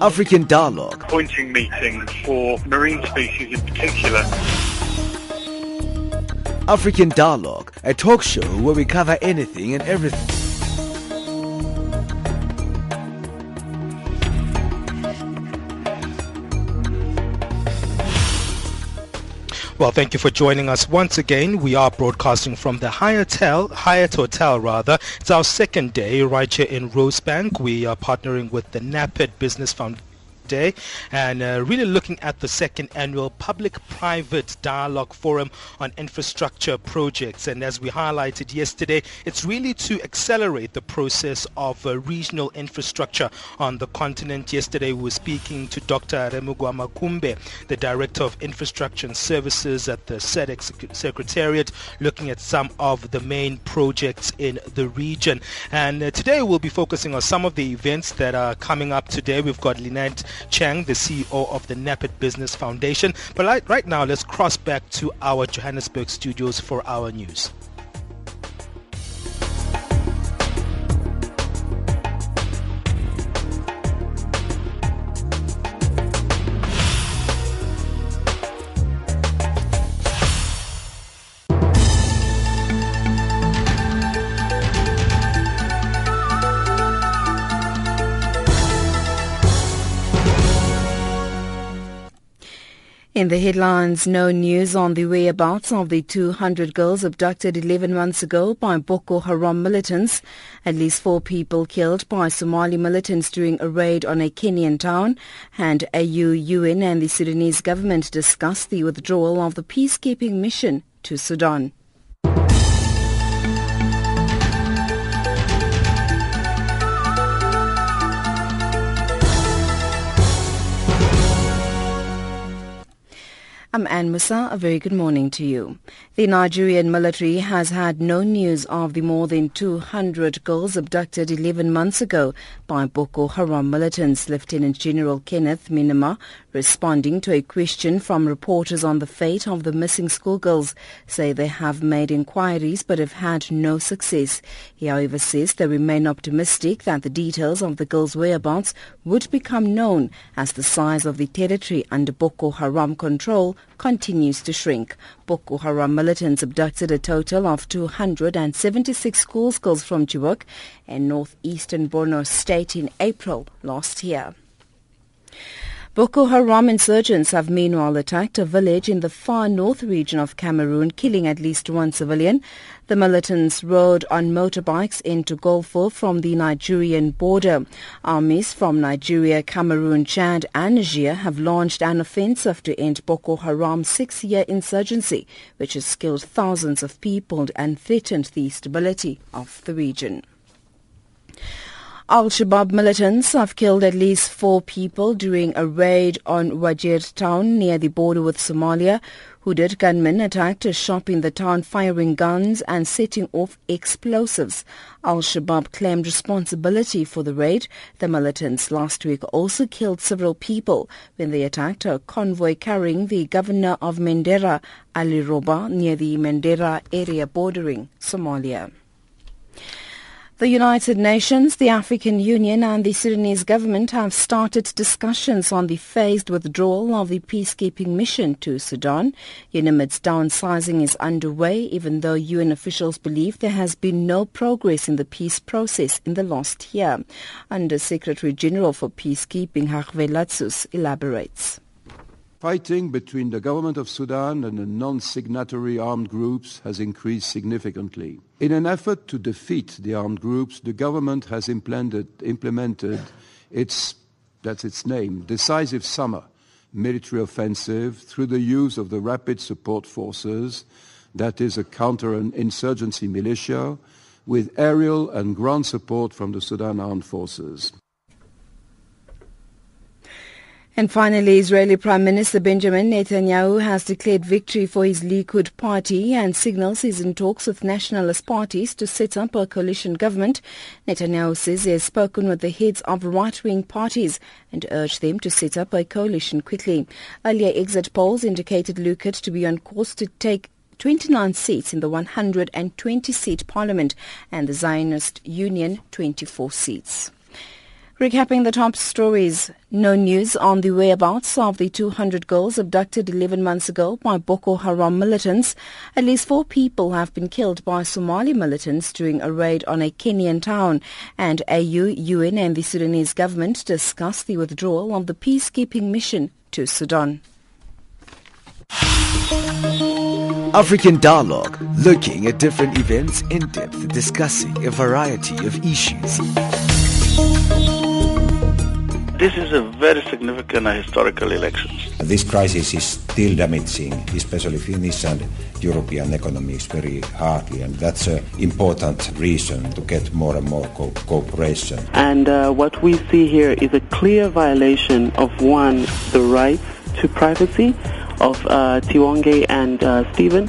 African Dialogue. Pointing meeting for marine species in particular. African Dialogue, a talk show where we cover anything and everything. Well, thank you for joining us once again. We are broadcasting from the Hyatt Hotel, Hyatt Hotel rather. It's our second day right here in Rosebank. We are partnering with the NEPAD Business Foundation Day and uh, really looking at the second annual Public-Private Dialogue Forum on Infrastructure Projects. And as we highlighted yesterday, it's really to accelerate the process of uh, regional infrastructure on the continent. Yesterday we were speaking to Dr. Remugwa Makumbe, the Director of Infrastructure and Services at the SADC Secretariat, looking at some of the main projects in the region. And uh, today we'll be focusing on some of the events that are coming up today. We've got Lynette Chen, the CEO of the NEPAD Business Foundation. But right now, let's cross back to our Johannesburg studios for our news. In the headlines, no news on the whereabouts of the 200 girls abducted 11 months ago by Boko Haram militants. At least four people killed by Somali militants during a raid on a Kenyan town. And AU, UN and the Sudanese government discussed the withdrawal of the peacekeeping mission to Sudan. I'm Anne Musa. A very good morning to you. The Nigerian military has had no news of the more than 200 girls abducted 11 months ago by Boko Haram militants. Lieutenant General Kenneth Minimah, responding to a question from reporters on the fate of the missing schoolgirls, say they have made inquiries but have had no success. He however says they remain optimistic that the details of the girls' whereabouts would become known as the size of the territory under Boko Haram control continues to shrink. Boko Haram militants abducted a total of 276 schoolgirls from Chibok and northeastern Borno state in April last year. Boko Haram insurgents have meanwhile attacked a village in the far north region of Cameroon, killing at least one civilian. The militants rode on motorbikes into Golfo from the Nigerian border. Armies from Nigeria, Cameroon, Chad and Niger have launched an offensive to end Boko Haram's six-year insurgency, which has killed thousands of people and threatened the stability of the region. Al-Shabaab militants have killed at least four people during a raid on Wajir town near the border with Somalia. Hooded gunmen attacked a shop in the town firing guns and setting off explosives. Al-Shabaab claimed responsibility for the raid. The militants last week also killed several people when they attacked a convoy carrying the governor of Mandera, Ali Roba, near the Mandera area bordering Somalia. The United Nations, the African Union and the Sudanese government have started discussions on the phased withdrawal of the peacekeeping mission to Sudan. UNAMID's downsizing is underway even though UN officials believe there has been no progress in the peace process in the last year. Under Secretary General for Peacekeeping Hervé Ladsous elaborates. Fighting between the government of Sudan and the non-signatory armed groups has increased significantly. In an effort to defeat the armed groups, the government has implemented, its, that's its name, decisive summer military offensive through the use of the Rapid Support Forces, that is a counter-insurgency militia, with aerial and ground support from the Sudan Armed Forces. And finally, Israeli Prime Minister Benjamin Netanyahu has declared victory for his Likud party and signals he's in talks with nationalist parties to set up a coalition government. Netanyahu says he has spoken with the heads of right-wing parties and urged them to set up a coalition quickly. Earlier exit polls indicated Likud to be on course to take 29 seats in the 120-seat parliament and the Zionist Union 24 seats. Recapping the top stories, no news on the whereabouts of the 200 girls abducted 11 months ago by Boko Haram militants. At least four people have been killed by Somali militants during a raid on a Kenyan town. And AU, UN and the Sudanese government discuss the withdrawal of the peacekeeping mission to Sudan. African Dialogue, looking at different events in depth, discussing a variety of issues. This is a very significant historical election. This crisis is still damaging, especially Finnish and European economies very hardly, and that's an important reason to get more and more co- cooperation. And uh, what we see here is a clear violation of one, the rights to privacy of uh, Tiwonge and uh, Stephen,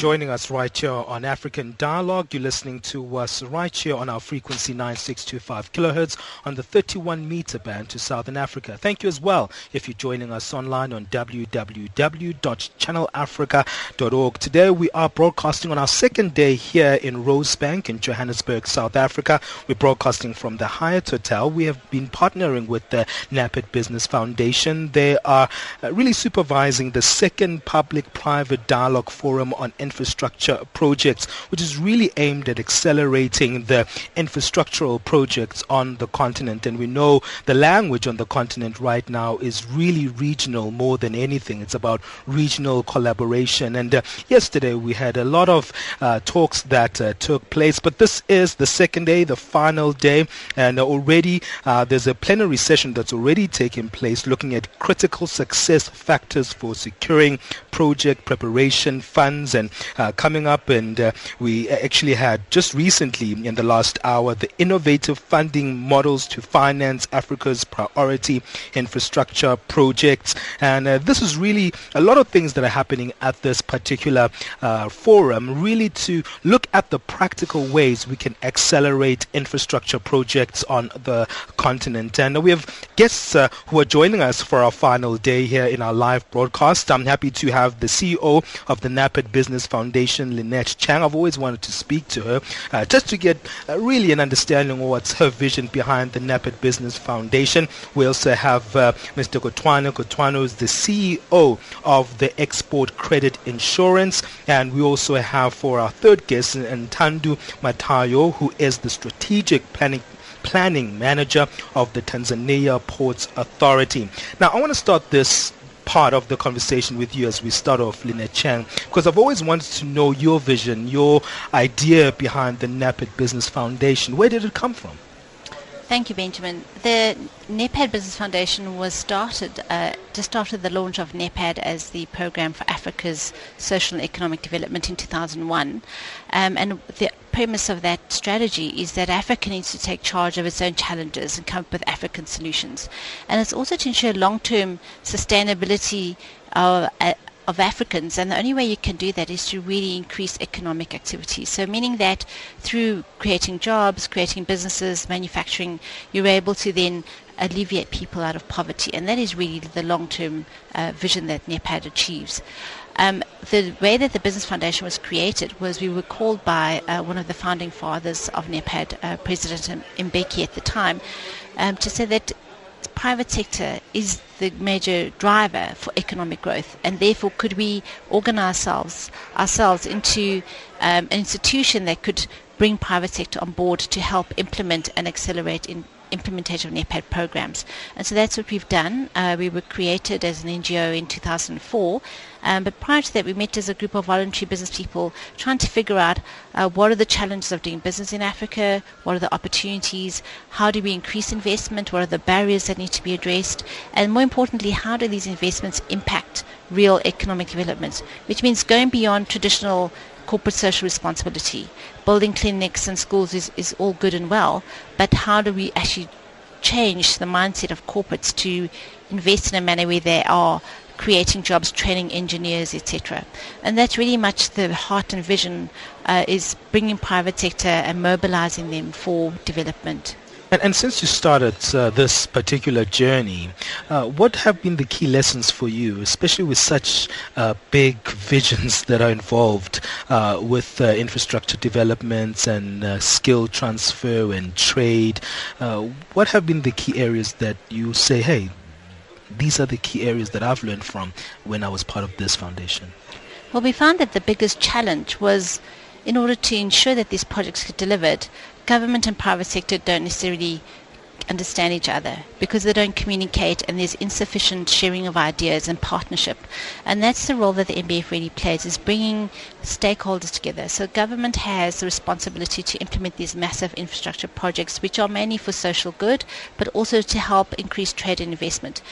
Joining us right here on African Dialogue. You're listening to us right here on our frequency 9625 kilohertz on the 31 meter band to Southern Africa. Thank you as well if you're joining us online on www.channelafrica.org. Today we are broadcasting on our second day here in Rosebank in Johannesburg, South Africa. We're broadcasting from the Hyatt Hotel. We have been partnering with the NEPAD Business Foundation. They are uh, really supervising the second public-private dialogue forum on infrastructure projects, which is really aimed at accelerating the infrastructural projects on the continent. And we know the language on the continent right now is really regional more than anything. It's about regional collaboration. And uh, yesterday we had a lot of uh, talks that uh, took place, but this is the second day, the final day, and already uh, there's a plenary session that's already taking place looking at critical success factors for securing project preparation funds and coming up, and uh, we actually had just recently in the last hour the innovative funding models to finance Africa's priority infrastructure projects, and uh, this is really a lot of things that are happening at this particular uh, forum, really to look at the practical ways we can accelerate infrastructure projects on the continent. And we have guests uh, who are joining us for our final day here in our live broadcast. I'm happy to have the CEO of the NEPAD Business Foundation, Lynette Chen. I've always wanted to speak to her uh, just to get uh, really an understanding of what's her vision behind the NEPAD Business Foundation. We also have uh, Mr. Kutoane. Kutoane is the CEO of the Export Credit Insurance. And we also have for our third guest, Ntando Matayo, who is the Strategic Planning planning manager of the Tanzania Ports Authority. Now, I want to start this part of the conversation with you as we start off, Lynette Chen, because I've always wanted to know your vision, your idea behind the NEPAD Business Foundation. Where did it come from? Thank you, Benjamin. The NEPAD Business Foundation was started uh, just after the launch of NEPAD as the program for Africa's social and economic development in 2001. Um, and the premise of that strategy is that Africa needs to take charge of its own challenges and come up with African solutions. And it's also to ensure long-term sustainability uh, of Africans, and the only way you can do that is to really increase economic activity. So, meaning that through creating jobs, creating businesses, manufacturing, you're able to then alleviate people out of poverty, and that is really the long-term uh, vision that NEPAD achieves. Um, the way that the Business Foundation was created was we were called by uh, one of the founding fathers of NEPAD, uh, President Mbeki at the time, um, to say that private sector is the major driver for economic growth, and therefore could we organize ourselves, ourselves into um, an institution that could bring private sector on board to help implement and accelerate in implementation of NEPAD programs. And so that's what we've done. Uh, we were created as an NGO in 2004, um, but prior to that, we met as a group of voluntary business people trying to figure out uh, what are the challenges of doing business in Africa, what are the opportunities, how do we increase investment, what are the barriers that need to be addressed, and more importantly, how do these investments impact real economic development, which means going beyond traditional corporate social responsibility. Building clinics and schools is, is all good and well, but how do we actually change the mindset of corporates to invest in a manner where they are creating jobs, training engineers, etc. And that's really much the heart and vision uh, is bringing private sector and mobilizing them for development. And, and, since you started uh, this particular journey, uh, what have been the key lessons for you, especially with such uh, big visions that are involved uh, with uh, infrastructure developments and skill transfer and trade? what have been the key areas that you say, hey, these are the key areas that I've learned from when I was part of this foundation? Well, we found that the biggest challenge was in order to ensure that these projects get delivered, government and private sector don't necessarily understand each other because they don't communicate and there's insufficient sharing of ideas and partnership. And that's the role that the NBF really plays is bringing stakeholders together. So government has the responsibility to implement these massive infrastructure projects which are mainly for social good but also to help increase trade and investment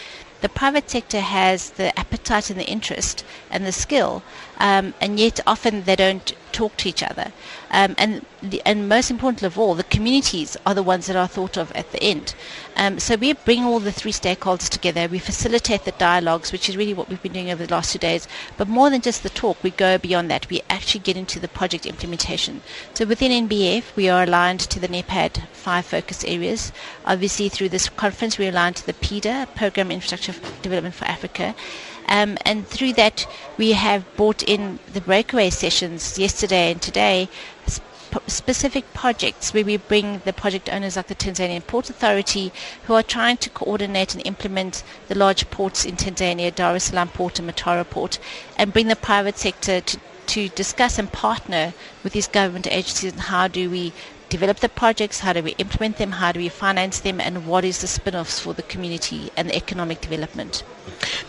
the private sector has the appetite and the interest and the skill, um, and yet often they don't talk to each other. Um, and the, and most important of all, the communities are the ones that are thought of at the end. Um, so we bring all the three stakeholders together. We facilitate the dialogues, which is really what we've been doing over the last two days. But more than just the talk, we go beyond that. We actually get into the project implementation. So within NBF, we are aligned to the NEPAD five focus areas. Obviously, through this conference, we're aligned to the PIDA, Program Infrastructure Development for Africa. Um, and through that, we have brought in the breakaway sessions yesterday and today, specific projects where we bring the project owners like the Tanzanian Port Authority who are trying to coordinate and implement the large ports in Tanzania, Dar es Salaam Port and Mtwara Port, and bring the private sector to to discuss and partner with these government agencies on how do we develop the projects, how do we implement them, how do we finance them, and what is the spin-offs for the community and the economic development.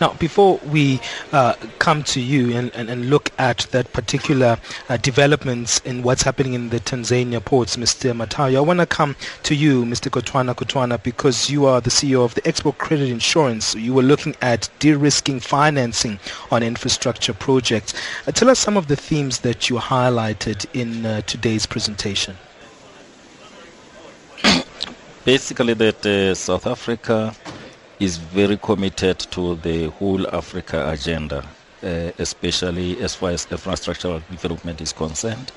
Now, before we uh, come to you and, and, and, look at that particular uh, developments in what's happening in the Tanzania ports, Mr. Matayo, I want to come to you, Mr. Kutoane Kutoane, because you are the CEO of the Export Credit Insurance. You were looking at de-risking financing on infrastructure projects. Uh, tell us some of the themes that you highlighted in uh, today's presentation basically that uh, South Africa is very committed to the whole Africa agenda, uh, especially as far as infrastructural development is concerned.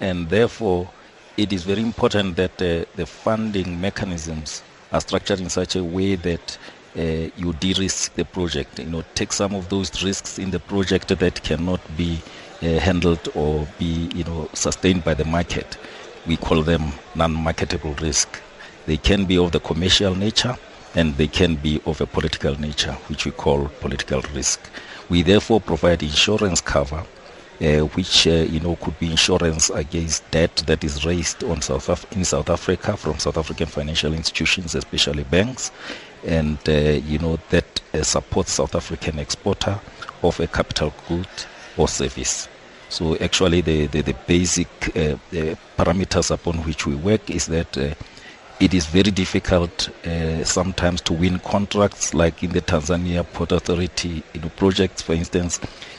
And therefore, it is very important that uh, the funding mechanisms are structured in such a way that uh, you de-risk the project. You know, take some of those risks in the project that cannot be uh, handled or be, you know, sustained by the market. We call them non-marketable risk. They can be of the commercial nature and they can be of a political nature, which we call political risk. We therefore provide insurance cover, uh, which uh, you know could be insurance against debt that is raised on South Af- in South Africa from South African financial institutions, especially banks, and uh, you know that uh, supports South African exporter of a capital good or service. So actually, the the, the basic uh, parameters upon which we work is that uh, it is very difficult uh, sometimes to win contracts like in the Tanzania Port Authority you know, projects for instance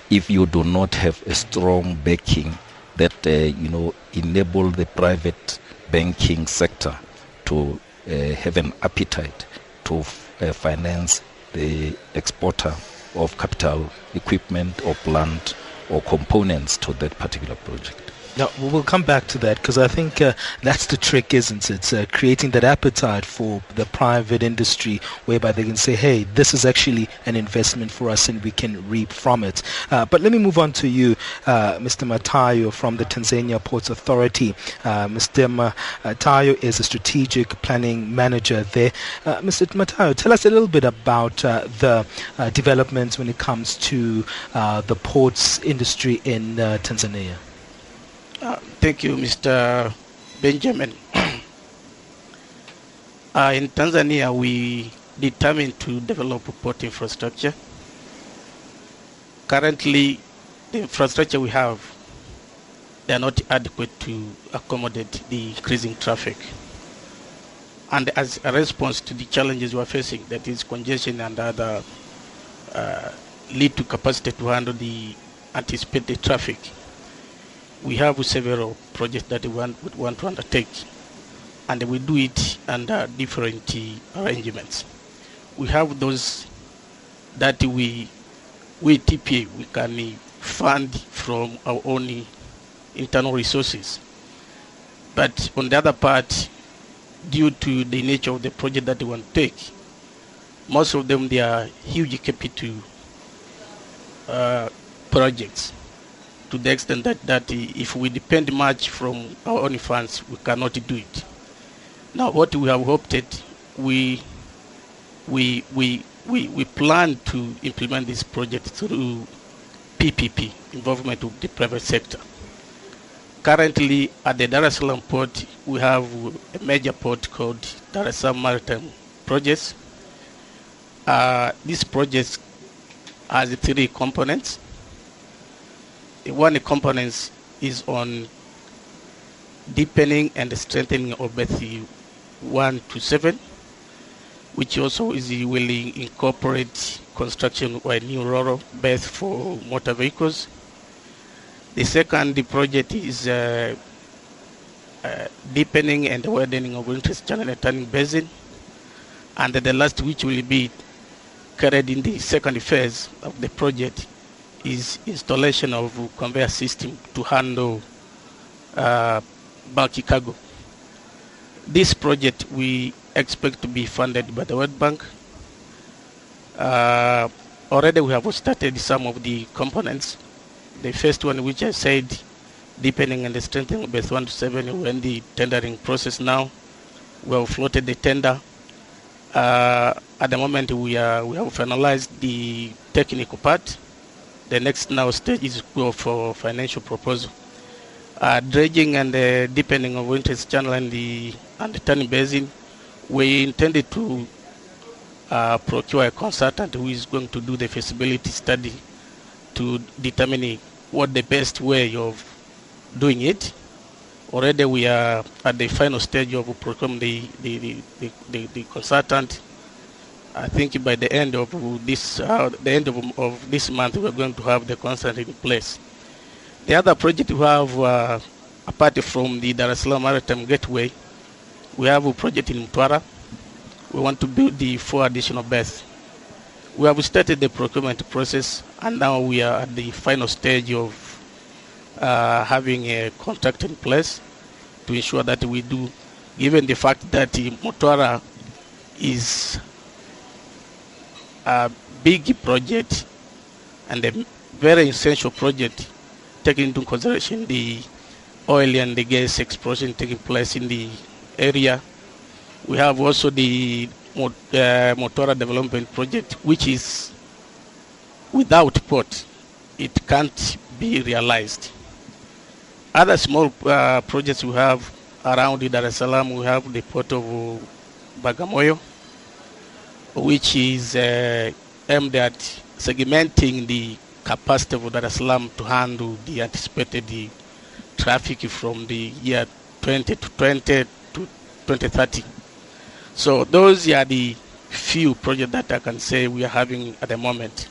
if you do not have a strong backing that uh, you know enable the private banking sector to uh, have an appetite to f- uh, finance the exporter of capital equipment or plant or components to that particular project. No, we'll come back to that because I think uh, that's the trick, isn't it? Uh, creating that appetite for the private industry whereby they can say, hey, this is actually an investment for us and we can reap from it. Uh, but let me move on to you, uh, Mr. Matayo from the Tanzania Ports Authority. Uh, Mr. Matayo is a strategic planning manager there. Uh, Mr. Matayo, tell us a little bit about the developments when it comes to the ports industry in Tanzania. Thank you, Mr. Benjamin. uh, in Tanzania, we determined to develop port infrastructure. Currently, the infrastructure we have, they are not adequate to accommodate the increasing traffic. And as a response to the challenges we are facing, that is congestion and other uh, lead to capacity to handle the anticipated traffic, we have several projects that we want, we want to undertake, and we do it under different arrangements. We have those that we we TPA, we can fund from our own internal resources. But on the other part, due to the nature of the project that they want to take, most of them they are huge capital uh, projects to the extent that, that if we depend much from our own funds, we cannot do it. Now, what we have hoped we we we we, we plan to implement this project through PPP, involvement of the private sector. Currently, at the Dar es Salaam port, we have a major port called Dar es Salaam Maritime Projects. Uh, this project has three components. One component is on deepening and strengthening of Berth 1 to 7, which also is will incorporate construction of a new ro-ro berth for motor vehicles. The second the project is uh, uh, deepening and widening of entrance channel and turning basin. And the last, which will be carried in the second phase of the project, is installation of conveyor system to handle uh, bulky cargo. This project we expect to be funded by the World Bank. Uh, already we have started some of the components the first one, which I said, deepening and strengthening Berth 1 to 7, we're in the tendering process now. We have floated the tender. Uh, at the moment, we, are, we have finalized the technical part. The next now stage is for financial proposal. Uh, dredging and the deepening of entrance channel and the, and the turning basin, we intended to uh, procure a consultant who is going to do the feasibility study to determine what the best way of doing it. Already we are at the final stage of procuring the, the, the, the, the consultant. I think by the end of this uh, the end of, of this month we're going to have the consultant in place. The other project we have, uh, apart from the Dar es Salaam Maritime Gateway, we have a project in Mtwara. We want to build the four additional berths. We have started the procurement process and now we are at the final stage of uh, having a contract in place to ensure that we do, given the fact that Mtwara is a big project and a very essential project, taking into consideration the oil and the gas exploration taking place in the area. We have also the uh, Mtwara Development Project, which is without port, it can't be realized. Other small uh, projects we have around Dar es Salaam, we have the port of Bagamoyo, which is uh, aimed at segmenting the capacity of Dar es Salaam to handle the anticipated traffic from the year 20 to 20 to 2030. So those are the few projects that I can say we are having at the moment.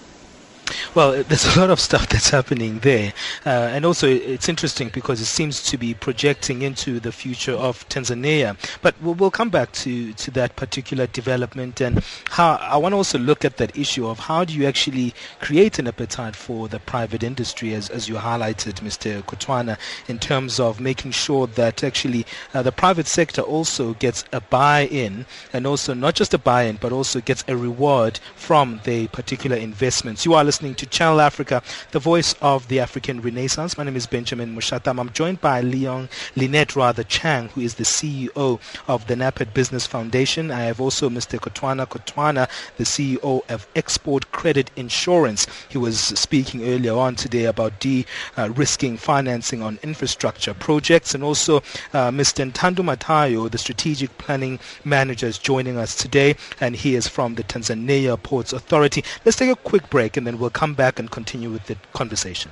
Well, there's a lot of stuff that's happening there. Uh, and also, it's interesting because it seems to be projecting into the future of Tanzania. But we'll, come back to, to that particular development. And how I want to also look at that issue of how do you actually create an appetite for the private industry, as, as you highlighted, Mr. Kutoane, in terms of making sure that actually uh, the private sector also gets a buy-in and also not just a buy-in, but also gets a reward from the particular investments. You are listening listening to Channel Africa, the voice of the African Renaissance. My name is Benjamin Mushatam. I'm joined by Leon Lynette Rather Chen, who is the CEO of the NEPAD Business Foundation. I have also Mr. Kutoane Kutoane, the CEO of Export Credit Insurance. He was speaking earlier on today about de-risking financing on infrastructure projects. And also uh, Mr. Ntando Matayo, the Strategic Planning Manager, is joining us today, and he is from the Tanzania Ports Authority. Let's take a quick break, and then we'll come back and continue with the conversation.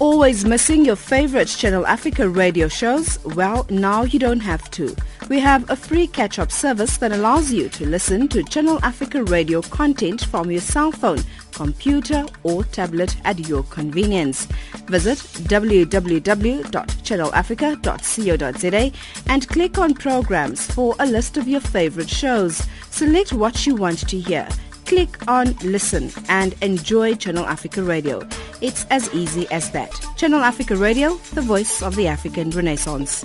Always missing your favorite Channel Africa radio shows? Well, now you don't have to We have a free catch-up service that allows you to listen to Channel Africa radio content from your cell phone, computer or tablet at your convenience. Visit www.channelafrica.co.za and click on programs for a list of your favorite shows. Select what you want to hear click on listen and enjoy Channel Africa Radio. It's as easy as that. Channel Africa Radio, the voice of the African Renaissance.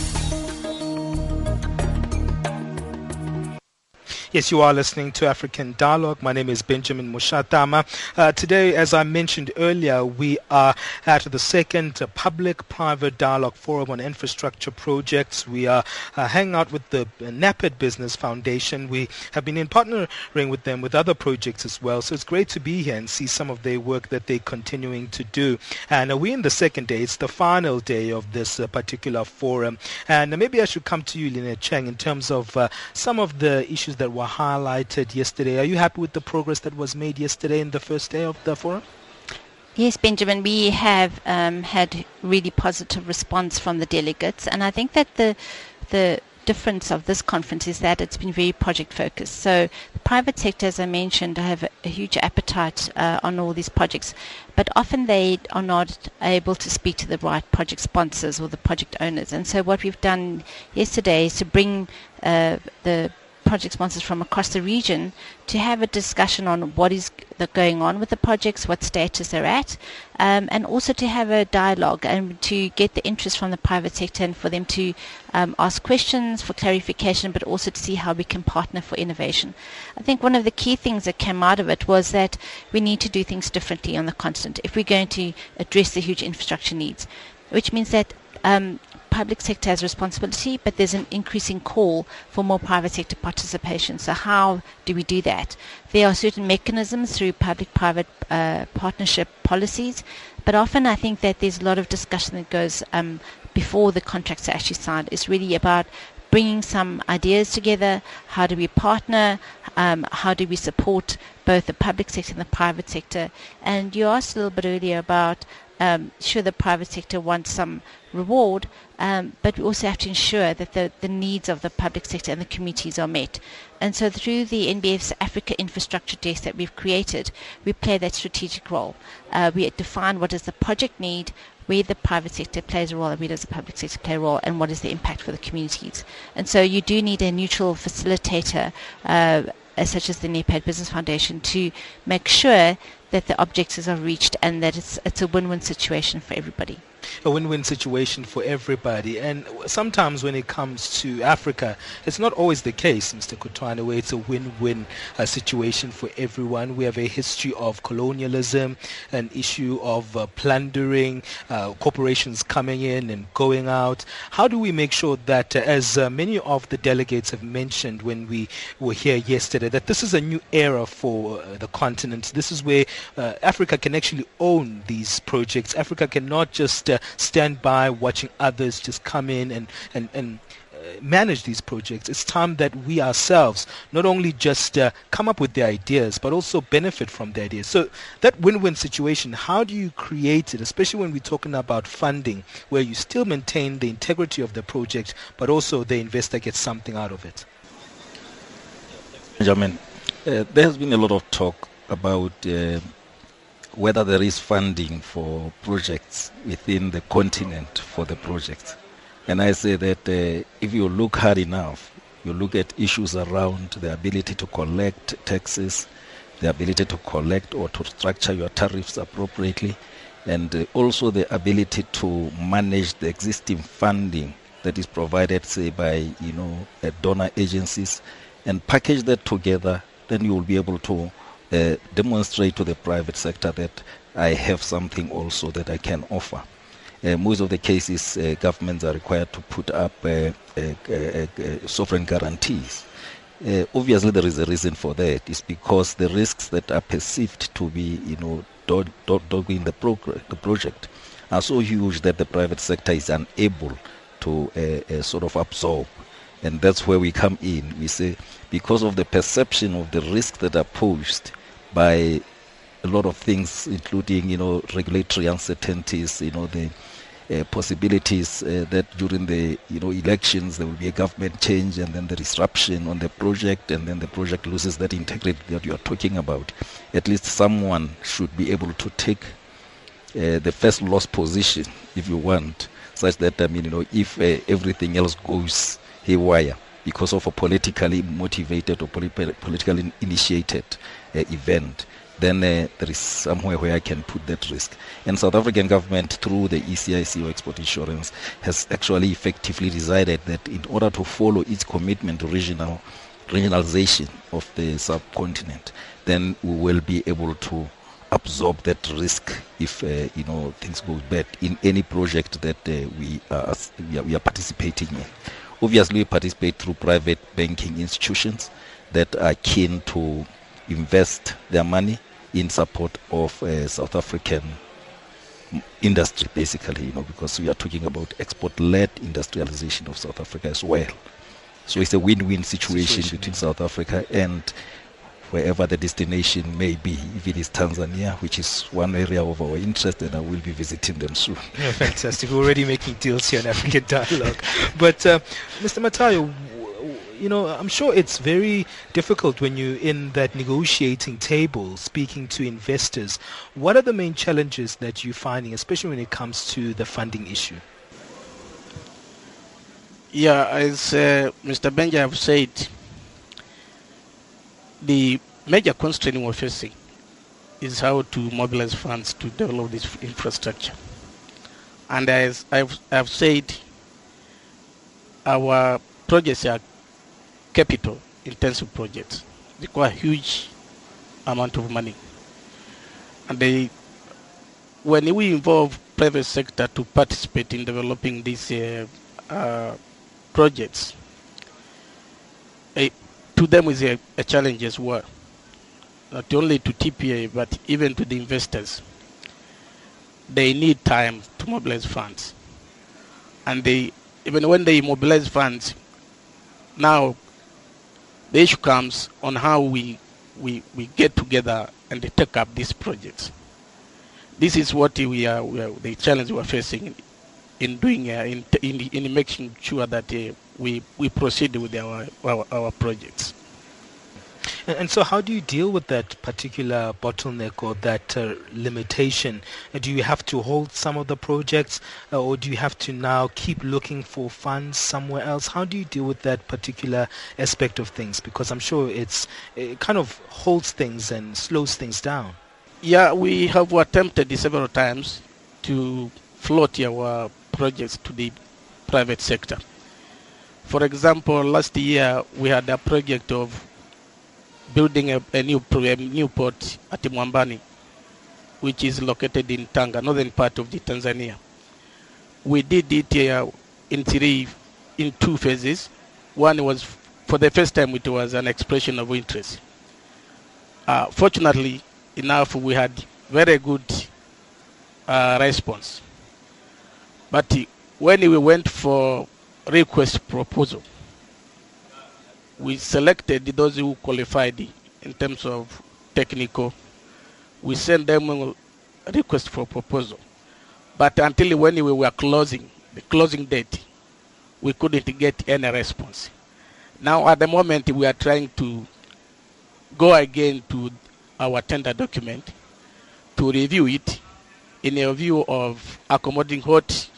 Yes, you are listening to African Dialogue. My name is Benjamin Mushatama. Uh, today, as I mentioned earlier, we are at the second uh, public-private dialogue forum on infrastructure projects. We are uh, hanging out with the NEPAD Business Foundation. We have been in partnering with them with other projects as well. So it's great to be here and see some of their work that they're continuing to do. And uh, we're in the second day. It's the final day of this uh, particular forum. And uh, maybe I should come to you, Lynette Chen, in terms of some of the issues that were highlighted yesterday. Are you happy with the progress that was made yesterday in the first day of the forum? Yes, Benjamin, we have um, had really positive response from the delegates, and I think that the the difference of this conference is that it's been very project focused. So the private sector, as I mentioned, have a, a huge appetite uh, on all these projects, but often they are not able to speak to the right project sponsors or the project owners. And so what we've done yesterday is to bring uh, the project sponsors from across the region to have a discussion on what is going on with the projects, what status they're at, um, and also to have a dialogue and to get the interest from the private sector and for them to um, ask questions for clarification, but also to see how we can partner for innovation. I think one of the key things that came out of it was that we need to do things differently on the continent if we're going to address the huge infrastructure needs, which means that um, public sector has responsibility, but there's an increasing call for more private sector participation. So how do we do that? There are certain mechanisms through public-private uh, partnership policies, but often I think that there's a lot of discussion that goes um, before the contracts are actually signed. It's really about bringing some ideas together. How do we partner? Um, how do we support both the public sector and the private sector? And you asked a little bit earlier about um, sure the private sector wants some reward, um, but we also have to ensure that the, the needs of the public sector and the communities are met. And so through the NBF's Africa Infrastructure Desk that we've created, we play that strategic role. Uh, we define what is the project need, where the private sector plays a role and where does the public sector play a role and what is the impact for the communities. And so you do need a neutral facilitator uh, such as the NEPAD Business Foundation to make sure that the objectives are reached and that it's, it's a win-win situation for everybody a win-win situation for everybody. And sometimes when it comes to Africa, it's not always the case, Mr. Kutoane, where it's a win-win uh, situation for everyone. We have a history of colonialism, an issue of uh, plundering, uh, corporations coming in and going out. How do we make sure that, uh, as uh, many of the delegates have mentioned when we were here yesterday, that this is a new era for uh, the continent? This is where Africa can actually own these projects. Africa cannot just stand by watching others just come in and, and, and uh, manage these projects. It's time that we ourselves not only just uh, come up with the ideas, but also benefit from the ideas. So that win-win situation, how do you create it, especially when we're talking about funding, where you still maintain the integrity of the project, but also the investor gets something out of it? Benjamin, uh, there has been a lot of talk about uh, whether there is funding for projects within the continent for the projects. And I say that uh, if you look hard enough, you look at issues around the ability to collect taxes, the ability to collect or to structure your tariffs appropriately, and uh, also the ability to manage the existing funding that is provided, say, by you know uh, donor agencies, and package that together. Then you will be able to uh, demonstrate to the private sector that I have something also that I can offer. Uh, most of the cases, uh, governments are required to put up uh, sovereign guarantees. Uh, obviously, there is a reason for that. It's because the risks that are perceived to be, you know, dogging the, the project are so huge that the private sector is unable to uh, uh, sort of absorb. And that's where we come in. We say, because of the perception of the risks that are posed by a lot of things, including, you know, regulatory uncertainties, you know, the uh, possibilities uh, that during the you know elections there will be a government change and then the disruption on the project and then the project loses that integrity that you are talking about. At least someone should be able to take uh, the first lost position, if you want, such that I mean you know if uh, everything else goes haywire because of a politically motivated or politically initiated uh, event then uh, there is somewhere where I can put that risk. And South African government, through the ECIC or export insurance, has actually effectively decided that in order to follow its commitment to regional regionalization of the subcontinent, then we will be able to absorb that risk if uh, you know things go bad in any project that uh, we, are, we, are, we are participating in. Obviously, we participate through private banking institutions that are keen to invest their money in support of uh, South African industry, basically, you know, because we are talking about export-led industrialization of South Africa as well. So it's a win-win situation, situation between yeah. South Africa and wherever the destination may be, if it is Tanzania, which is one area of our interest, and I will be visiting them soon. Yeah, fantastic. We're already making deals here in African Dialogue. But, uh, Mr. Matayo, you know, I'm sure it's very difficult when you're in that negotiating table speaking to investors. What are the main challenges that you're finding, especially when it comes to the funding issue? Yeah, as uh, Mr. Benja have said, the major constraint we're facing is how to mobilize funds to develop this infrastructure. And as I've, I've said, our projects are capital intensive projects they require huge amount of money. And they, when we involve private sector to participate in developing these uh, uh, projects, to them is a, a challenge as well. Not only to TPA, but even to the investors. They need time to mobilize funds. And they, even when they mobilize funds, now the issue comes on how we, we, we get together and take up these projects. This is what we are, we are the challenge we are facing in doing, uh, in, in, in making sure that uh, we, we proceed with our, our, our projects. And, so, how do you deal with that particular bottleneck or that uh, limitation? Uh, do you have to hold some of the projects, uh, or do you have to now keep looking for funds somewhere else? How do you deal with that particular aspect of things? Because I'm sure it's it kind of holds things and slows things down. Yeah, we have attempted several times to float our projects to the private sector. For example, last year we had a project of building a, a new a new port at Mwambani, which is located in Tanga, northern part of the Tanzania. We did it uh, in three, in two phases. One was for the first time it was an expression of interest. Uh, fortunately enough, we had very good uh, response. But when we went for request proposal, we selected those who qualified in terms of technical. We sent them a request for proposal. But until when we were closing, the closing date, we couldn't get any response. Now at the moment we are trying to go again to our tender document to review it in a view of accommodating what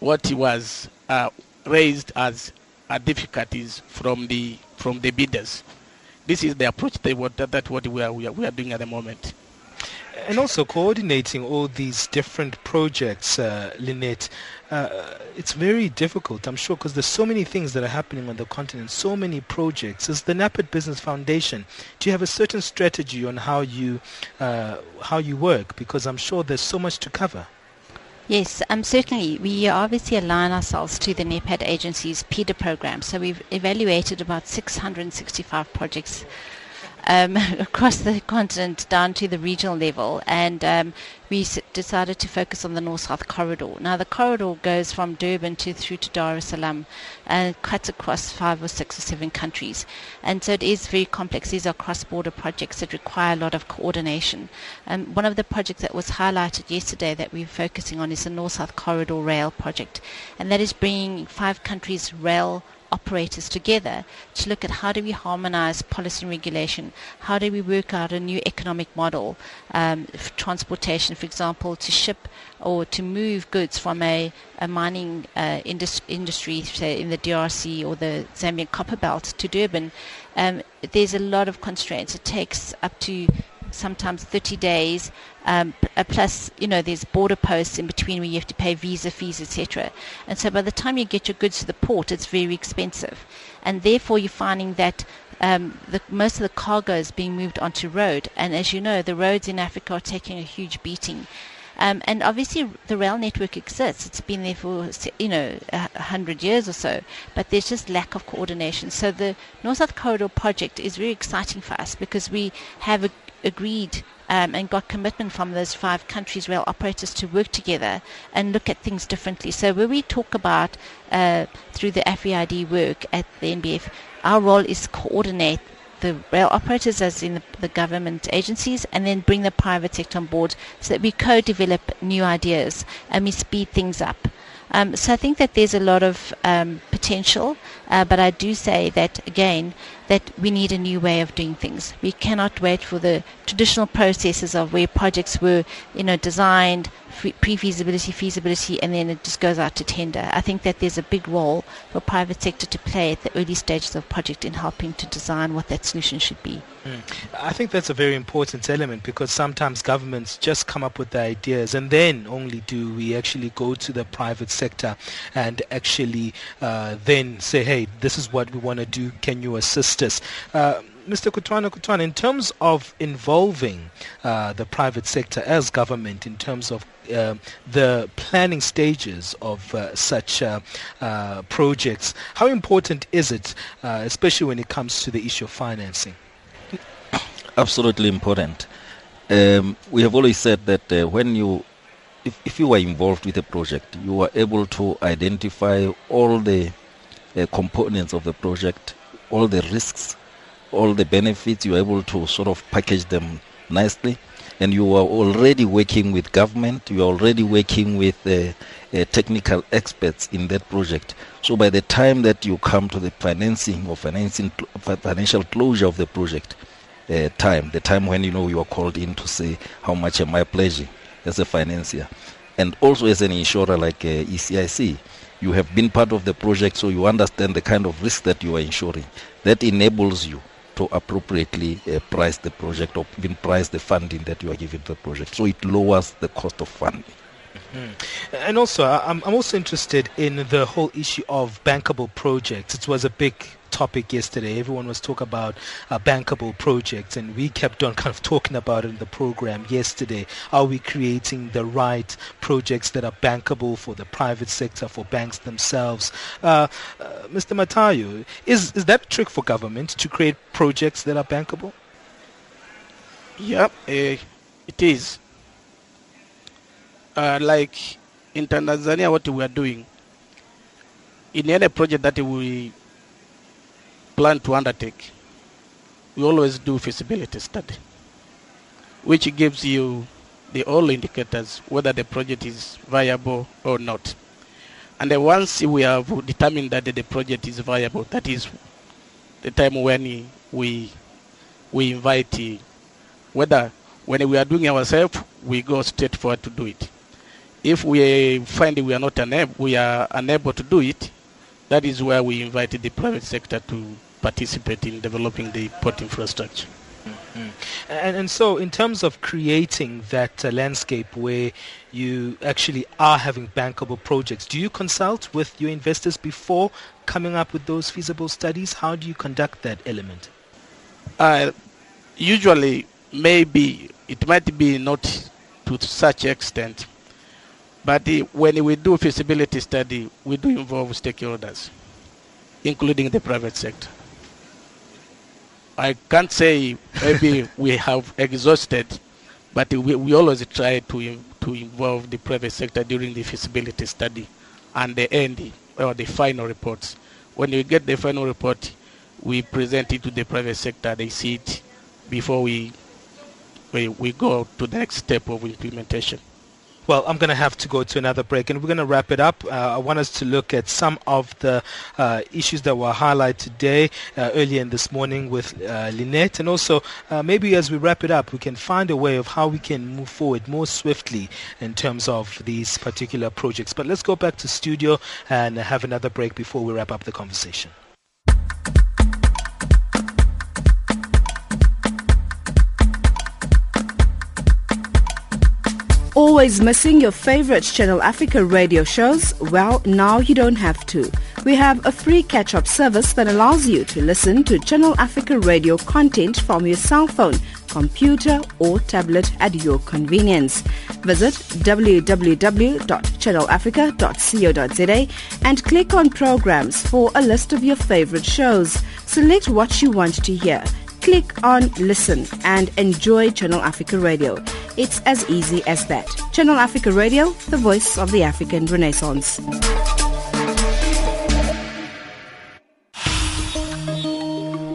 what was uh, raised as difficulties from the from the bidders this is the approach that, that, that what we are, we are, we are doing at the moment. And also coordinating all these different projects, uh, Lynette, uh, it's very difficult, I'm sure, because there's so many things that are happening on the continent, so many projects. As the NEPAD Business Foundation, do you have a certain strategy on how you uh, how you work? Because I'm sure there's so much to cover. Yes, um, certainly. We obviously align ourselves to the NEPAD agency's PIDA program. So we've evaluated about 665 projects um, across the continent down to the regional level, and um, we decided to focus on the north-south corridor. Now, the corridor goes from Durban to through to Dar es Salaam and cuts across five or six or seven countries, and so it is very complex. These are cross-border projects that require a lot of coordination. Um, one of the projects that was highlighted yesterday that we're focusing on is the north-south corridor rail project, and that is bringing five countries rail operators together to look at how do we harmonize policy and regulation, how do we work out a new economic model, um, transportation, for example, to ship or to move goods from a, a mining uh, indus- industry, say in the DRC or the Zambian copper belt to Durban. Um, there's a lot of constraints. It takes up to sometimes 30 days, um, uh, plus, you know, there's border posts in between where you have to pay visa fees, etc. And so by the time you get your goods to the port, it's very expensive. And therefore, you're finding that um, the, most of the cargo is being moved onto road. And as you know, the roads in Africa are taking a huge beating. Um, and obviously, the rail network exists. It's been there for you know a hundred years or so, but there's just lack of coordination. So the North South Corridor project is very exciting for us because we have a, agreed um, and got commitment from those five countries rail operators to work together and look at things differently. So when we talk about uh, through the AfriID work at the NBF, our role is coordinate the rail operators as in the, the, government agencies and then bring the private sector on board so that we co-develop new ideas and we speed things up. Um, so I think that there's a lot of um, potential, uh, but I do say that again that we need a new way of doing things. We cannot wait for the traditional processes of where projects were, you know, designed, pre-feasibility, feasibility, and then it just goes out to tender. I think that there's a big role for private sector to play at the early stages of project in helping to design what that solution should be. Mm. I think that's a very important element because sometimes governments just come up with the ideas and then only do we actually go to the private sector and actually uh, then say, hey, this is what we want to do. Can you assist us? Uh, Mr. Kutoane Kutoane, in terms of involving uh, the private sector as government in terms of uh, the planning stages of uh, such uh, uh, projects, how important is it, uh, especially when it comes to the issue of financing? Absolutely important. Um, we have always said that when you if, if you were involved with a project, you were able to identify all the components of the project, all the risks, all the benefits, you are able to sort of package them nicely. And you are already working with government, you are already working with uh, uh, technical experts in that project. So by the time that you come to the financing or financing financial closure of the project uh, time, the time when you know you are called in to say how much am I pledging as a financier, and also as an insurer like uh, ECIC, you have been part of the project, so you understand the kind of risk that you are insuring. That enables you to appropriately uh, price the project or even price the funding that you are giving the project. So it lowers the cost of funding. Mm-hmm. And also, I'm, I'm also interested in the whole issue of bankable projects. It was a big topic yesterday. Everyone was talking about uh, bankable projects, and we kept on kind of talking about it in the program yesterday. Are we creating the right projects that are bankable for the private sector, for banks themselves? Uh, uh, Mr. Matayo, is, is that a trick for government to create projects that are bankable? Yeah, uh, it is. Uh, like in Tanzania, what we are doing, in any project that we plan to undertake, we always do feasibility study, which gives you the all indicators whether the project is viable or not. And then once we have determined that the project is viable, that is the time when we we invite whether when we are doing ourselves, we go straight forward to do it. If we find we are not unable, we are unable to do it, that is where we invite the private sector to participate in developing the port infrastructure. Mm-hmm. And, and so, in terms of creating that uh, landscape where you actually are having bankable projects, do you consult with your investors before coming up with those feasible studies? How do you conduct that element? Uh, usually, maybe it might be not to such extent, but uh, when we do feasibility study, we do involve stakeholders, including the private sector. I can't say maybe we have exhausted, but we, we always try to to involve the private sector during the feasibility study and the end or the final reports. When we get the final report, we present it to the private sector. They see it before we we, we go to the next step of implementation. Well, I'm going to have to go to another break and we're going to wrap it up. Uh, I want us to look at some of the uh, issues that were highlighted today, uh, earlier in this morning with uh, Lynette. And also, uh, maybe as we wrap it up, we can find a way of how we can move forward more swiftly in terms of these particular projects. But let's go back to studio and have another break before we wrap up the conversation. Always missing your favorite Channel Africa radio shows? Well, now you don't have to. We have a free catch-up service that allows you to listen to Channel Africa radio content from your cell phone, computer or tablet at your convenience. Visit www.channelafrica.co.za and click on programs for a list of your favorite shows. Select what you want to hear click on listen and enjoy Channel Africa Radio. It's as easy as that. Channel Africa Radio, the voice of the African Renaissance.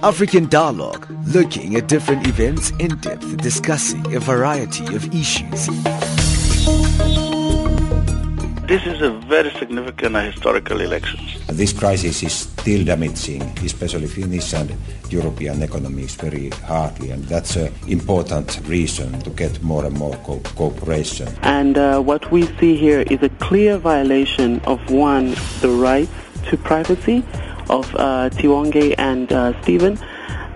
African Dialogue, looking at different events in depth, discussing a variety of issues. This is a very significant historical election. This crisis is still damaging, especially Finnish and European economies very hardly, and that's an important reason to get more and more co- cooperation. And uh, what we see here is a clear violation of one, the rights to privacy of uh, Tiwonge and uh, Stephen,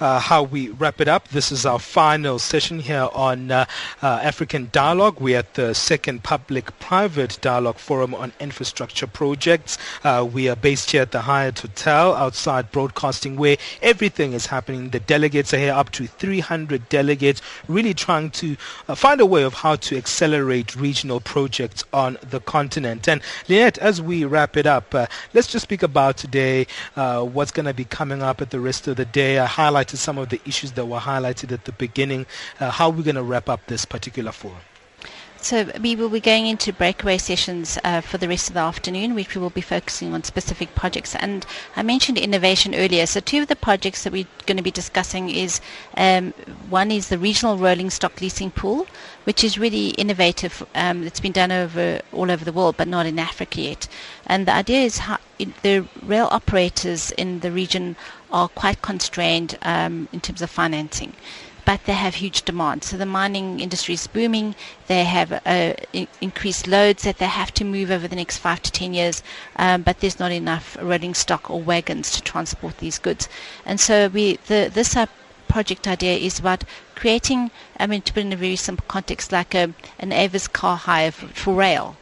Uh, how we wrap it up. This is our final session here on uh, uh, African Dialogue. We're at the second public-private dialogue forum on infrastructure projects. Uh, we are based here at the Hyatt Hotel outside broadcasting where everything is happening. The delegates are here, up to 300 delegates, really trying to uh, find a way of how to accelerate regional projects on the continent. And Lynette, as we wrap it up, let's just speak about today, what's going to be coming up at the rest of the day. I highlight to some of the issues that were highlighted at the beginning. Uh, how are we going to wrap up this particular forum? So we will be going into breakaway sessions uh, for the rest of the afternoon, which we will be focusing on specific projects. And I mentioned innovation earlier. So two of the projects that we're going to be discussing is um, one is the regional rolling stock leasing pool, which is really innovative. Um, it's been done over all over the world, but not in Africa yet. And the idea is how the rail operators in the region are quite constrained um, in terms of financing but they have huge demand. So the mining industry is booming. They have uh, in- increased loads that they have to move over the next five to ten years, um, but there's not enough rolling stock or wagons to transport these goods. And so we the this uh, project idea is about creating. I mean, to put in a very simple context, like a, an Avis car hire for, for rail.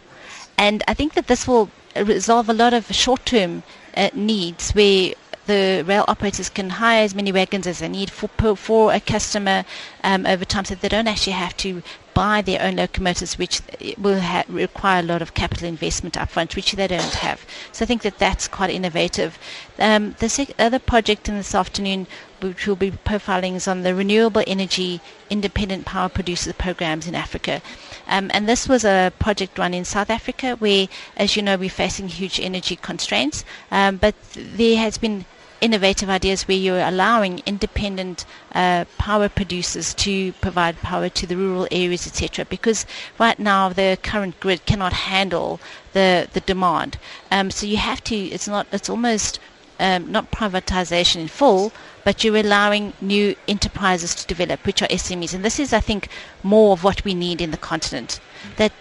And I think that this will resolve a lot of short-term uh, needs where the rail operators can hire as many wagons as they need for for a customer um, over time, so they don't actually have to buy their own locomotives, which will ha- require a lot of capital investment upfront, which they don't have. So I think that that's quite innovative. Um, the sec- other project in this afternoon, which we'll be profiling, is on the renewable energy independent power producer programs in Africa. Um, and this was a project run in South Africa where, as you know, we're facing huge energy constraints. Um, but there has been innovative ideas where you're allowing independent uh, power producers to provide power to the rural areas, etc. Because right now the current grid cannot handle the the demand. Um, so you have to. It's not. It's almost um, not privatization in full, but you're allowing new enterprises to develop, which are SMEs. And this is, I think, more of what we need in the continent. That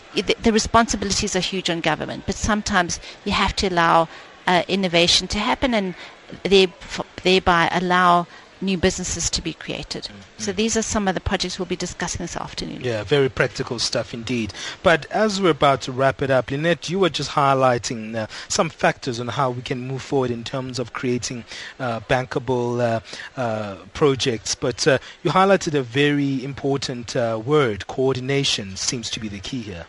the responsibilities are huge on government, but sometimes you have to allow uh, innovation to happen and thereby allow new businesses to be created. Mm-hmm. So these are some of the projects we'll be discussing this afternoon. Yeah, very practical stuff indeed. But as we're about to wrap it up, Lynette, you were just highlighting uh, some factors on how we can move forward in terms of creating uh, bankable uh, uh projects. But uh, you highlighted a very important uh, word, coordination seems to be the key here.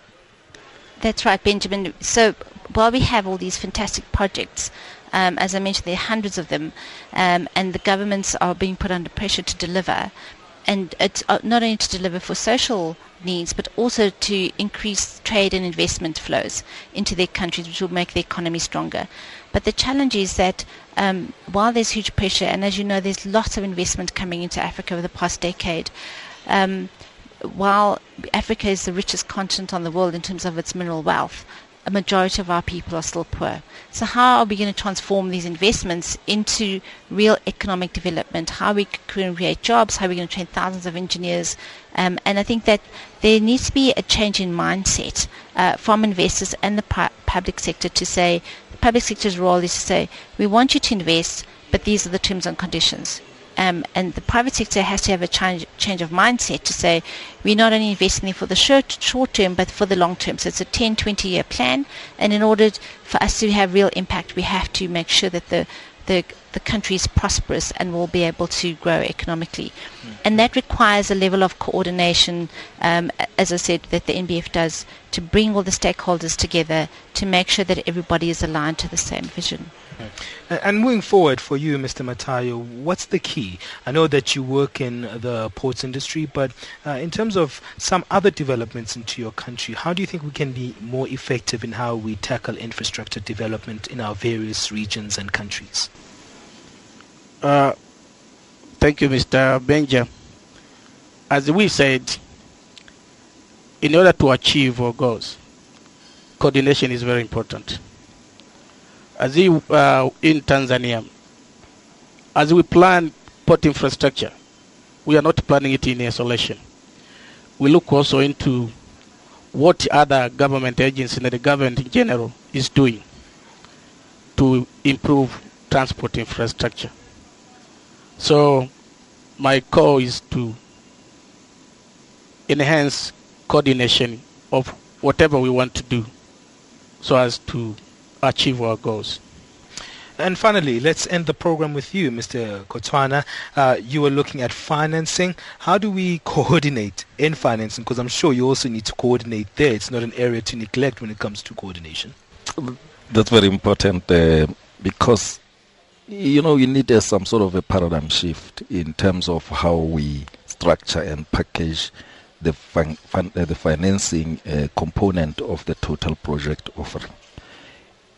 That's right, Benjamin. So while we have all these fantastic projects, um, as I mentioned, there are hundreds of them, um, and the governments are being put under pressure to deliver. And it's uh, not only to deliver for social needs, but also to increase trade and investment flows into their countries, which will make the economy stronger. But the challenge is that um, while there's huge pressure, and as you know, there's lots of investment coming into Africa over the past decade, um, while Africa is the richest continent on the world in terms of its mineral wealth, a majority of our people are still poor. So how are we going to transform these investments into real economic development? How are we going to create jobs? How are we going to train thousands of engineers? Um, and I think that there needs to be a change in mindset uh, from investors and the pu- public sector to say, the public sector's role is to say, we want you to invest, but these are the terms and conditions. Um, and the private sector has to have a change, change of mindset to say we're not only investing for the short, short term but for the long term. So it's a 10, 20 year plan. And in order for us to have real impact, we have to make sure that the, the, the country is prosperous and will be able to grow economically. Mm-hmm. And that requires a level of coordination, um, as I said, that the NBF does to bring all the stakeholders together to make sure that everybody is aligned to the same vision. And moving forward for you, Mr. Matayo, what's the key? I know that you work in the ports industry, but uh, in terms of some other developments into your country, how do you think we can be more effective in how we tackle infrastructure development in our various regions and countries? Uh, thank you, Mr. Benja. As we said, in order to achieve our goals, coordination is very important as we, uh, in Tanzania, as we plan port infrastructure, we are not planning it in isolation. We look also into what other government agencies and the government in general is doing to improve transport infrastructure. So my call is to enhance coordination of whatever we want to do so as to achieve our goals. And finally, let's end the program with you, Mr. Kutoane. Uh, you were looking at financing. How do we coordinate in financing? Because I'm sure you also need to coordinate there. It's not an area to neglect when it comes to coordination. That's very important uh, because, you know, you need uh, some sort of a paradigm shift in terms of how we structure and package the, fin- fin- the financing uh, component of the total project offering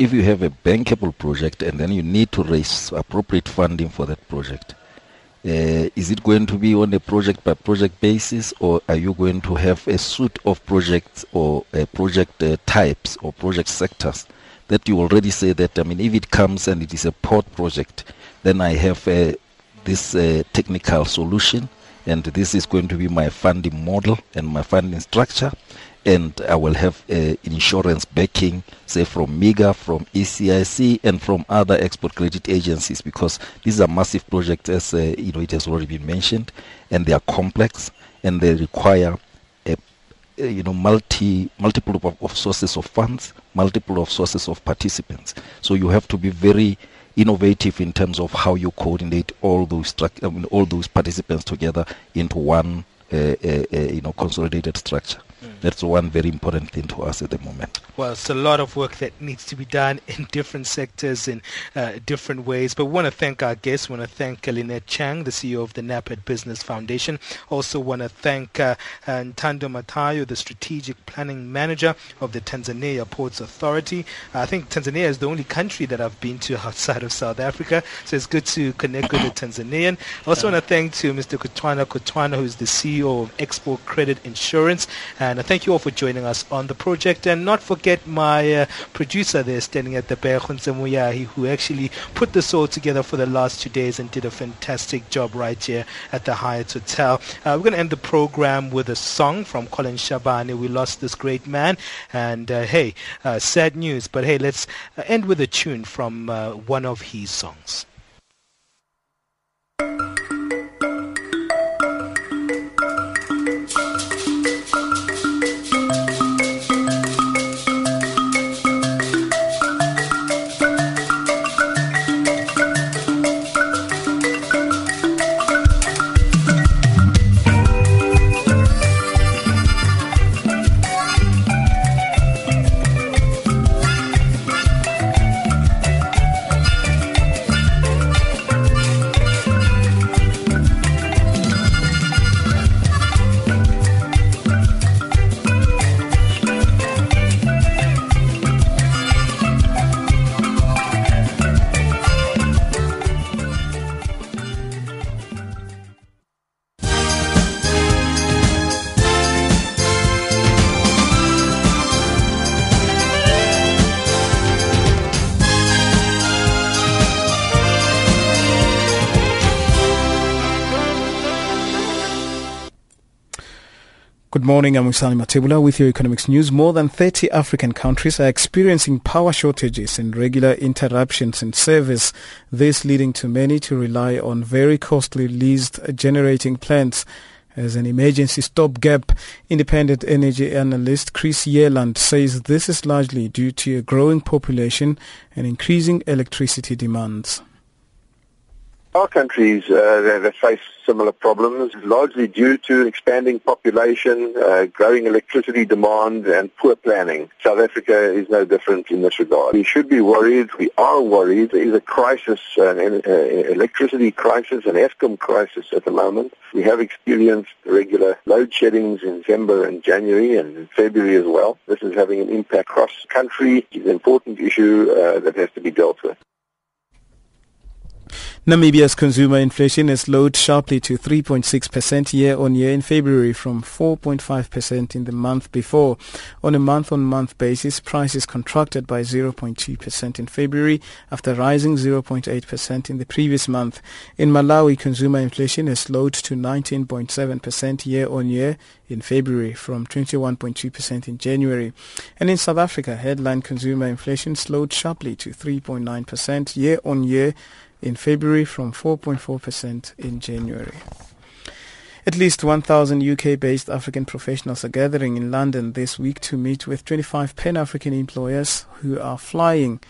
if you have a bankable project and then you need to raise appropriate funding for that project, uh, is it going to be on a project by project basis or are you going to have a suite of projects or uh, project uh, types or project sectors that you already say that, I mean, if it comes and it is a port project, then I have uh, this uh, technical solution and this is going to be my funding model and my funding structure and I will have uh, insurance backing, say from MIGA, from ECIC, and from other export credit agencies because these are massive projects, as uh, you know, it has already been mentioned, and they are complex and they require a, a you know multi multiple of, of sources of funds, multiple of sources of participants. So you have to be very innovative in terms of how you coordinate all those I mean, all those participants together into one uh, uh, uh, you know consolidated structure. Mm. That's one very important thing to us at the moment. Well, it's a lot of work that needs to be done in different sectors in uh, different ways. But we want to thank our guests. We want to thank Lynette Chen, the CEO of the NEPAD Business Foundation. Also want to thank uh, uh, Ntando Matayo, the Strategic Planning Manager of the Tanzania Ports Authority. I think Tanzania is the only country that I've been to outside of South Africa, so it's good to connect with a Tanzanian. I also want to thank to Mr. Kutoane Kutoane, who is the CEO of Export Credit Insurance, and thank you all for joining us on the project. And not forget my uh, producer there standing at the back, who actually put this all together for the last two days and did a fantastic job right here at the Hyatt Hotel. Uh, we're going to end the program with a song from Colin Shabani. We lost this great man. And uh, hey, uh, sad news, but hey, let's uh, end with a tune from uh, one of his songs. Good morning, I'm Usani Matebula with your economics news. More than 30 African countries are experiencing power shortages and regular interruptions in service, this leading to many to rely on very costly leased generating plants as an emergency stopgap. Independent energy analyst Chris Yelland says this is largely due to a growing population and increasing electricity demands. Our countries uh, face similar problems, largely due to expanding population, uh, growing electricity demand, and poor planning. South Africa is no different in this regard. We should be worried. We are worried. There is a crisis, an uh, electricity crisis, an Eskom crisis at the moment. We have experienced regular load sheddings in December and January and in February as well. This is having an impact across country. It's an important issue uh, that has to be dealt with. Namibia's consumer inflation has slowed sharply to 3.6% year on year in February from 4.5% in the month before. On a month on month basis, prices contracted by 0.2% in February after rising 0.8% in the previous month. In Malawi, consumer inflation has slowed to 19.7% year on year in February from 21.2% in January. And in South Africa, headline consumer inflation slowed sharply to 3.9% year on year in February from 4.4% in January. At least 1,000 UK-based African professionals are gathering in London this week to meet with 25 Pan-African employers who are flying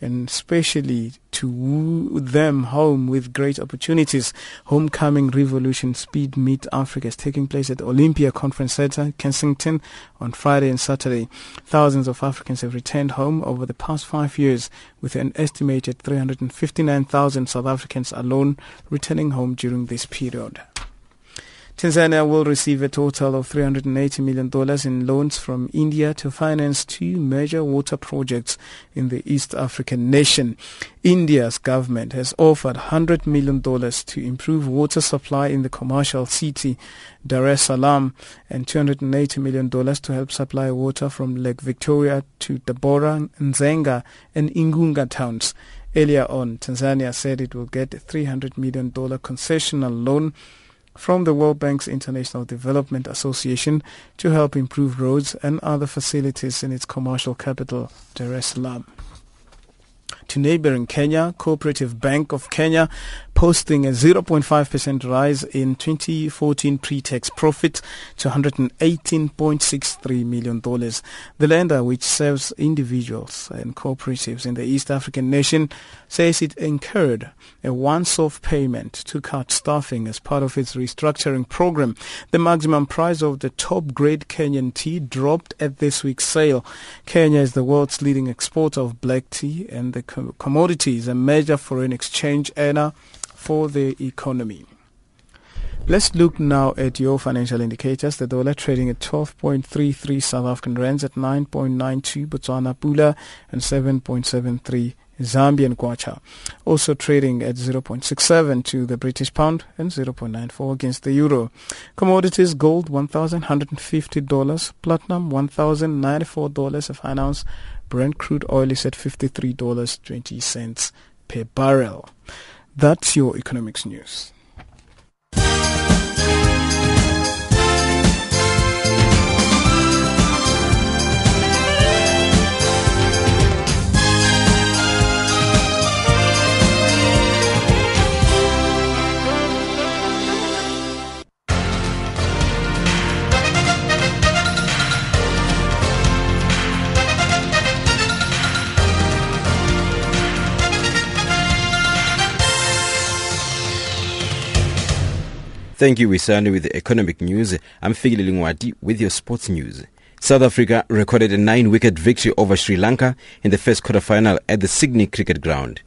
and especially to woo them home with great opportunities. Homecoming Revolution Speed Meet Africa is taking place at Olympia Conference Center, Kensington, on Friday and Saturday. Thousands of Africans have returned home over the past five years, with an estimated 359,000 South Africans alone returning home during this period. Tanzania will receive a total of $380 million in loans from India to finance two major water projects in the East African nation. India's government has offered $100 million to improve water supply in the commercial city Dar es Salaam and $280 million to help supply water from Lake Victoria to Tabora, Nzega and Igunga towns. Earlier on, Tanzania said it will get a $300 million concessional loan from the World Bank's International Development Association to help improve roads and other facilities in its commercial capital, Dar es Salaam. To neighboring Kenya, Cooperative Bank of Kenya posting a 0.5% rise in 2014 pre-tax profit to $118.63 million. The lender, which serves individuals and cooperatives in the East African nation, says it incurred a once-off payment to cut staffing as part of its restructuring program. The maximum price of the top-grade Kenyan tea dropped at this week's sale. Kenya is the world's leading exporter of black tea and the commodity is a major foreign exchange earner for the economy. Let's look now at your financial indicators. The dollar trading at 12.33 South African rands at 9.92 Botswana Pula and 7.73 Zambian Kwacha. Also trading at 0.67 to the British pound and 0.94 against the euro. Commodities gold $1,150, platinum $1,094 a fine ounce. Brent crude oil is at $53.20 per barrel. That's your economics news. Thank you. We started with the economic news. I'm Figile Lingwati with your sports news. South Africa recorded a nine-wicket victory over Sri Lanka in the first quarter-final at the Sydney Cricket Ground.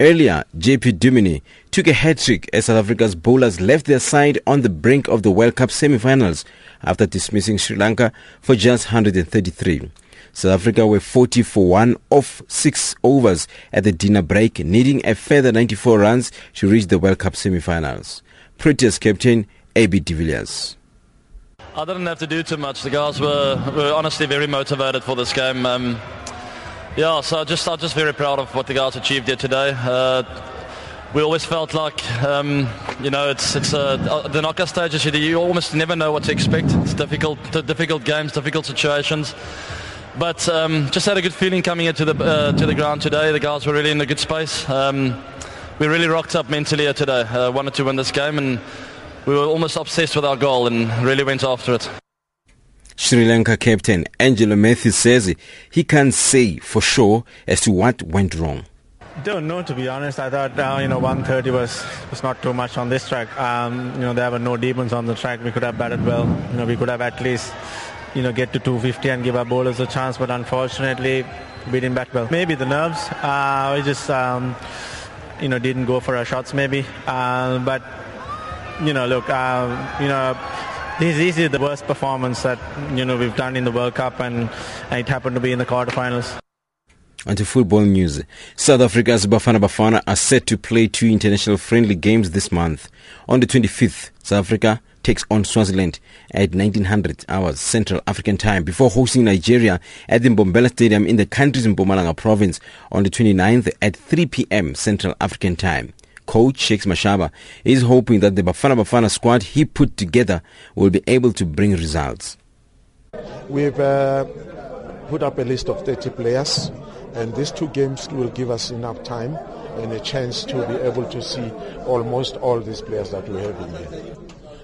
Earlier, JP Duminy took a hat-trick as South Africa's bowlers left their side on the brink of the World Cup semi-finals after dismissing Sri Lanka for just 133. South Africa were 40 for 1 off 6 overs at the dinner break, needing a further 94 runs to reach the World Cup semi-finals. Proteas captain AB de Villiers. I didn't have to do too much. The guys were, were honestly very motivated for this game. Um, yeah, so just I'm just very proud of what the guys achieved here today. Uh, we always felt like, um, you know, it's it's uh, the knockout stages. You almost never know what to expect. It's difficult, difficult games, difficult situations. But um, just had a good feeling coming into the uh, to the ground today. The guys were really in a good space. Um, we really rocked up mentally here today. Uh, wanted to win this game, and we were almost obsessed with our goal and really went after it. Sri Lanka captain Angelo Matthews says he can't say for sure as to what went wrong. Don't know to be honest. I thought uh, you know 130 was was not too much on this track. Um, you know there were no demons on the track. We could have batted well. You know we could have at least you know get to 250 and give our bowlers a chance. But unfortunately, we didn't bat well. Maybe the nerves. Uh, we just. Um, you know, didn't go for our shots maybe. Uh, but, you know, look, uh, you know, this is the worst performance that, you know, we've done in the World Cup and, and it happened to be in the quarterfinals. On to football news. South Africa's Bafana Bafana are set to play two international friendly games this month. On the 25th, South Africa takes on Swaziland at 1900 hours Central African Time before hosting Nigeria at the Mbombela Stadium in the country's Mpumalanga province on the 29th at 3 p.m. Central African Time. Coach Shakes Mashaba is hoping that the Bafana Bafana squad he put together will be able to bring results. We've uh, put up a list of 30 players and these two games will give us enough time and a chance to be able to see almost all these players that we have in here.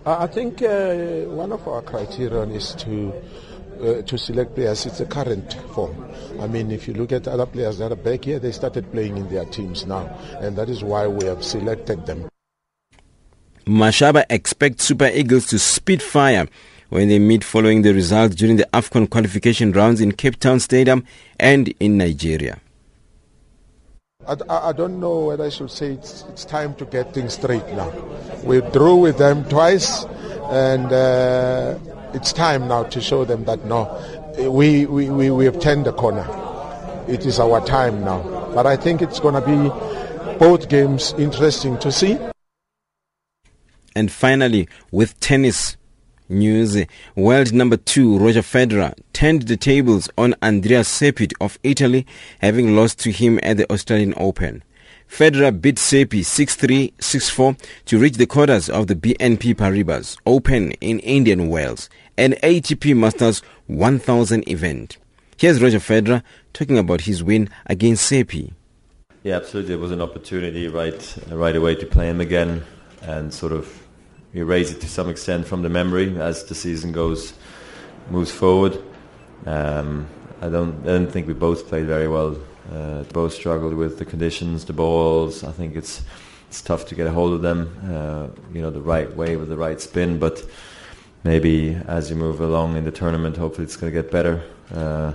I think uh, one of our criterion is to uh, to select players. It's the current form. I mean, if you look at other players that are back here, they started playing in their teams now, and that is why we have selected them. Mashaba expects Super Eagles to spit fire when they meet following the results during the AFCON qualification rounds in Cape Town Stadium and in Nigeria. I, I, don't know whether I should say it's, it's time to get things straight now. We drew with them twice, and uh, it's time now to show them that no, we, we, we, we have turned the corner. It is our time now. But I think it's going to be both games interesting to see. And finally, with tennis, news, world number two Roger Federer turned the tables on Andrea Seppi of Italy, having lost to him at the Australian Open. Federer beat Seppi 6-3, 6-4 to reach the quarters of the BNP Paribas Open in Indian Wells, an ATP Masters 1000 event. Here's Roger Federer talking about his win against Seppi. Yeah, absolutely. It was an opportunity right right away to play him again and sort of erase it to some extent from the memory as the season goes moves forward. Um, I don't I don't think we both played very well. Uh, both struggled with the conditions, the balls. I think it's it's tough to get a hold of them. Uh, you know, the right way with the right spin, but maybe as you move along in the tournament, hopefully it's going to get better uh,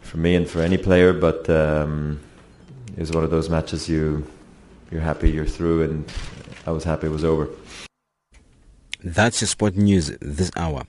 for me and for any player. But um, is one of those matches you you're happy you're through, and I was happy it was over. That's your sport news this hour.